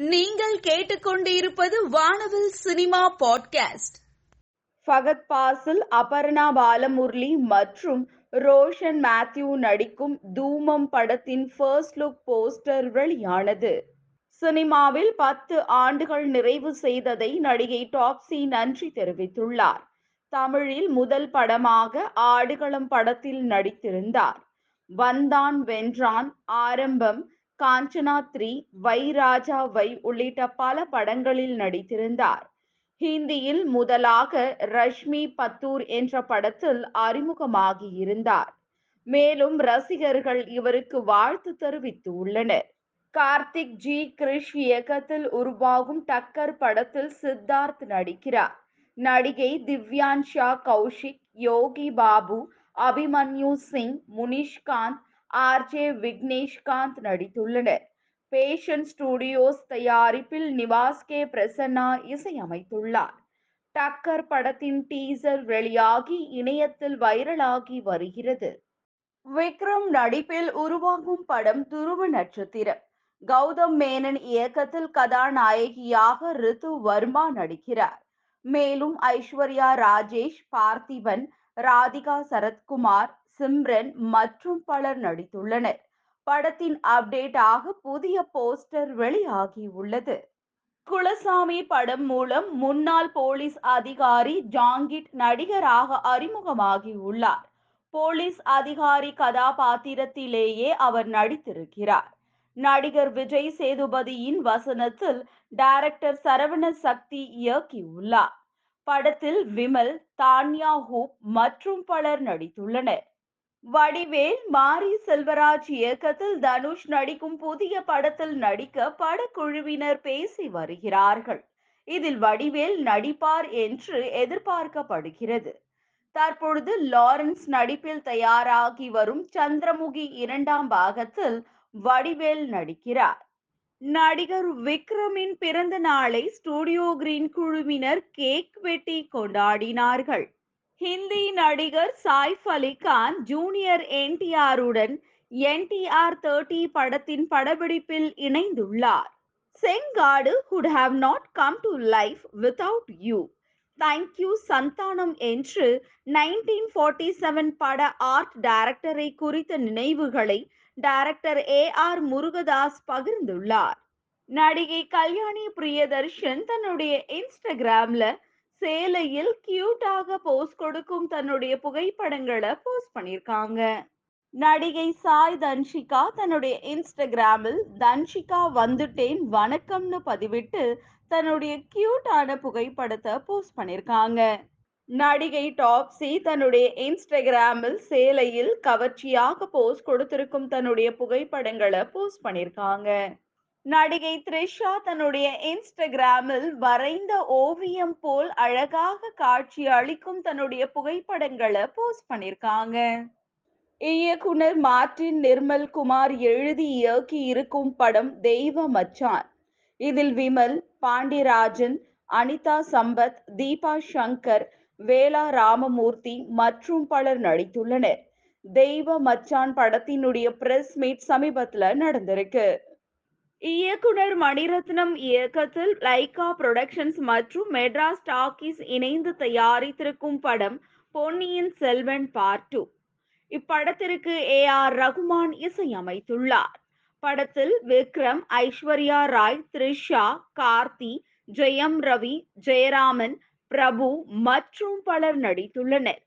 நீங்கள் கேட்டுக்கொண்டிருப்பது வானவில் சினிமா பாட்காஸ்ட். ஃபகத் பாசில் அபர்ணா பாலமுரளி மற்றும் ரோஷன் மேத்யூ நடிக்கும் தூமம் படத்தின் ஃபர்ஸ்ட் லுக் போஸ்டர் வெளியானது. சினிமாவில் பத்து ஆண்டுகள் நிறைவு செய்ததை நடிகை டாப்ஸி நன்றி தெரிவித்துள்ளார். தமிழில் முதல் படமாக ஆடுகளம் படத்தில் நடித்திருந்தார். வந்தான் வென்றான் ஆரம்பம் காஞ்சனா த்ரீ வை ராஜா வை உள்ளிட்ட பல படங்களில் நடித்திருந்தார். ஹிந்தியில் முதலாக ரஷ்மி பத்தூர் என்ற படத்தில் அறிமுகமாகி இருந்தார். மேலும் ரசிகர்கள் இவருக்கு வாழ்த்து தெரிவித்து உள்ளனர். கார்த்திக் ஜி கிரிஷ் இயக்கத்தில் உருவாகும் டக்கர் படத்தில் சித்தார்த் நடிக்கிறார். நடிகை திவ்யான்ஷா கௌஷிக் யோகி பாபு அபிமன்யு சிங் முனிஷ்காந்த் ஆர் ஜே விக்னேஷ்காந்த் நடித்துள்ளனர். பேஷன் ஸ்டுடியோஸ் தயாரிப்பில் நிவாஸ் கே. பிரசன்னா இசையமைத்துள்ளார். டக்கர் படத்தின் டீசர் வெளியாகி இணையத்தில் வைரலாகி வருகிறது. விக்ரம் நடிப்பில் உருவாகும் படம் துருவ நட்சத்திரம். கௌதம் மேனன் இயக்கத்தில் கதாநாயகியாக ரித்து வர்மா நடிக்கிறார். மேலும் ஐஸ்வர்யா ராஜேஷ் பார்த்திபன் ராதிகா சரத்குமார் சிம்ரன் மற்றும் பலர் நடித்துள்ளனர். படத்தின் அப்டேட் ஆக புதிய போஸ்டர் வெளியாகி உள்ளது குலசாமி படம் மூலம் முன்னாள் போலீஸ் அதிகாரி ஜாங்கிட் நடிகராக அறிமுகமாகி உள்ளார் போலீஸ் அதிகாரி கதாபாத்திரத்திலேயே அவர் நடித்திருக்கிறார். நடிகர் விஜய் சேதுபதியின் வசனத்தில் டைரக்டர் சரவண சக்தி இயக்கியுள்ளார். படத்தில் விமல் தான்யா ஹூப் மற்றும் பலர் நடித்துள்ளனர். வடிவேல் மாரி செல்வராஜ் இயக்கத்தில் தனுஷ் நடிக்கும் புதிய படத்தில் நடிக்க படக்குழுவினர் பேசி வருகிறார்கள். இதில் வடிவேல் நடிப்பார் என்று எதிர்பார்க்கப்படுகிறது. தற்பொழுது லாரன்ஸ் நடிப்பில் தயாராகி வரும் சந்திரமுகி இரண்டாம் பாகத்தில் வடிவேல் நடிக்கிறார். நடிகர் விக்ரமின் பிறந்த நாளை ஸ்டுடியோ கிரீன் குழுவினர் கேக் வெட்டி கொண்டாடினார்கள். ஹிந்தி நடிகர் சாய்ஃப் அலி கான் ஜூனியர் என்டிஆருடன் என்டிஆர் தேர்ட்டி படத்தின் படப்பிடிப்பில் இணைந்துள்ளார். Sengadu could have not come to life without you thank you Santhanam என்று நைன்டீன் ஃபார்ட்டி செவன் பட ஆர்ட் டைரக்டரை குறித்த நினைவுகளை டைரக்டர் ஏ ஆர் முருகதாஸ் பகிர்ந்துள்ளார். நடிகை கல்யாணி பிரியதர்ஷன் தன்னுடைய இன்ஸ்டாகிராம்ல சேலையில் கியூட்டாக போஸ் கொடுக்கும் தன்னுடைய புகைப்படங்களை போஸ்ட் பண்ணியிருக்காங்க. நடிகை சாய் தன்ஷிகா தன்னுடைய இன்ஸ்டாகிராமில் தன்ஷிகா வந்துட்டேன் வணக்கம்னு பதிவிட்டு தன்னுடைய கியூட்டான புகைப்படத்தை போஸ்ட் பண்ணியிருக்காங்க. நடிகை டாப்ஸி தன்னுடைய இன்ஸ்டாகிராமில் சேலையில் கவர்ச்சியாக போஸ்ட் கொடுத்திருக்கும் தன்னுடைய புகைப்படங்களை போஸ்ட் பண்ணியிருக்காங்க. நடிகை த்ரிஷா தன்னுடைய இன்ஸ்டாகிராமில் வரைந்த ஓவியம் போல் அழகாக காட்சி அளிக்கும் தன்னுடைய புகைப்படங்களை போஸ்ட் பண்ணியிருக்காங்க. இயக்குனர் மார்டின் நிர்மல் குமார் எழுதி இயக்கி இருக்கும் படம் தெய்வ மச்சான். இதில் விமல் பாண்டியராஜன் அனிதா சம்பத் தீபா சங்கர் வேலா ராமமூர்த்தி மற்றும் பலர் நடித்துள்ளனர். தெய்வ மச்சான் படத்தினுடைய பிரஸ் மீட் சமீபத்துல நடந்திருக்கு. இயக்குனர் மணிரத்னம் இயக்கத்தில் லைகா புரொடக்ஷன்ஸ் மற்றும் மெட்ராஸ் டாக்கீஸ் இணைந்து தயாரித்திருக்கும் படம் பொன்னியின் செல்வன் பார்ட் டூ இப்படத்திற்கு ஏ ஆர் ரகுமான் இசையமைத்துள்ளார். படத்தில் விக்ரம் ஐஸ்வர்யா ராய் த்ரிஷா கார்த்தி ஜெயம் ரவி ஜெயராமன் பிரபு மற்றும் பலர் நடித்துள்ளனர்.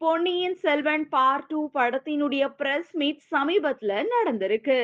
பொன்னியின் செல்வன் பார்ட் டூ படத்தினுடைய பிரஸ் மீட் சமீபத்துல நடந்திருக்கு.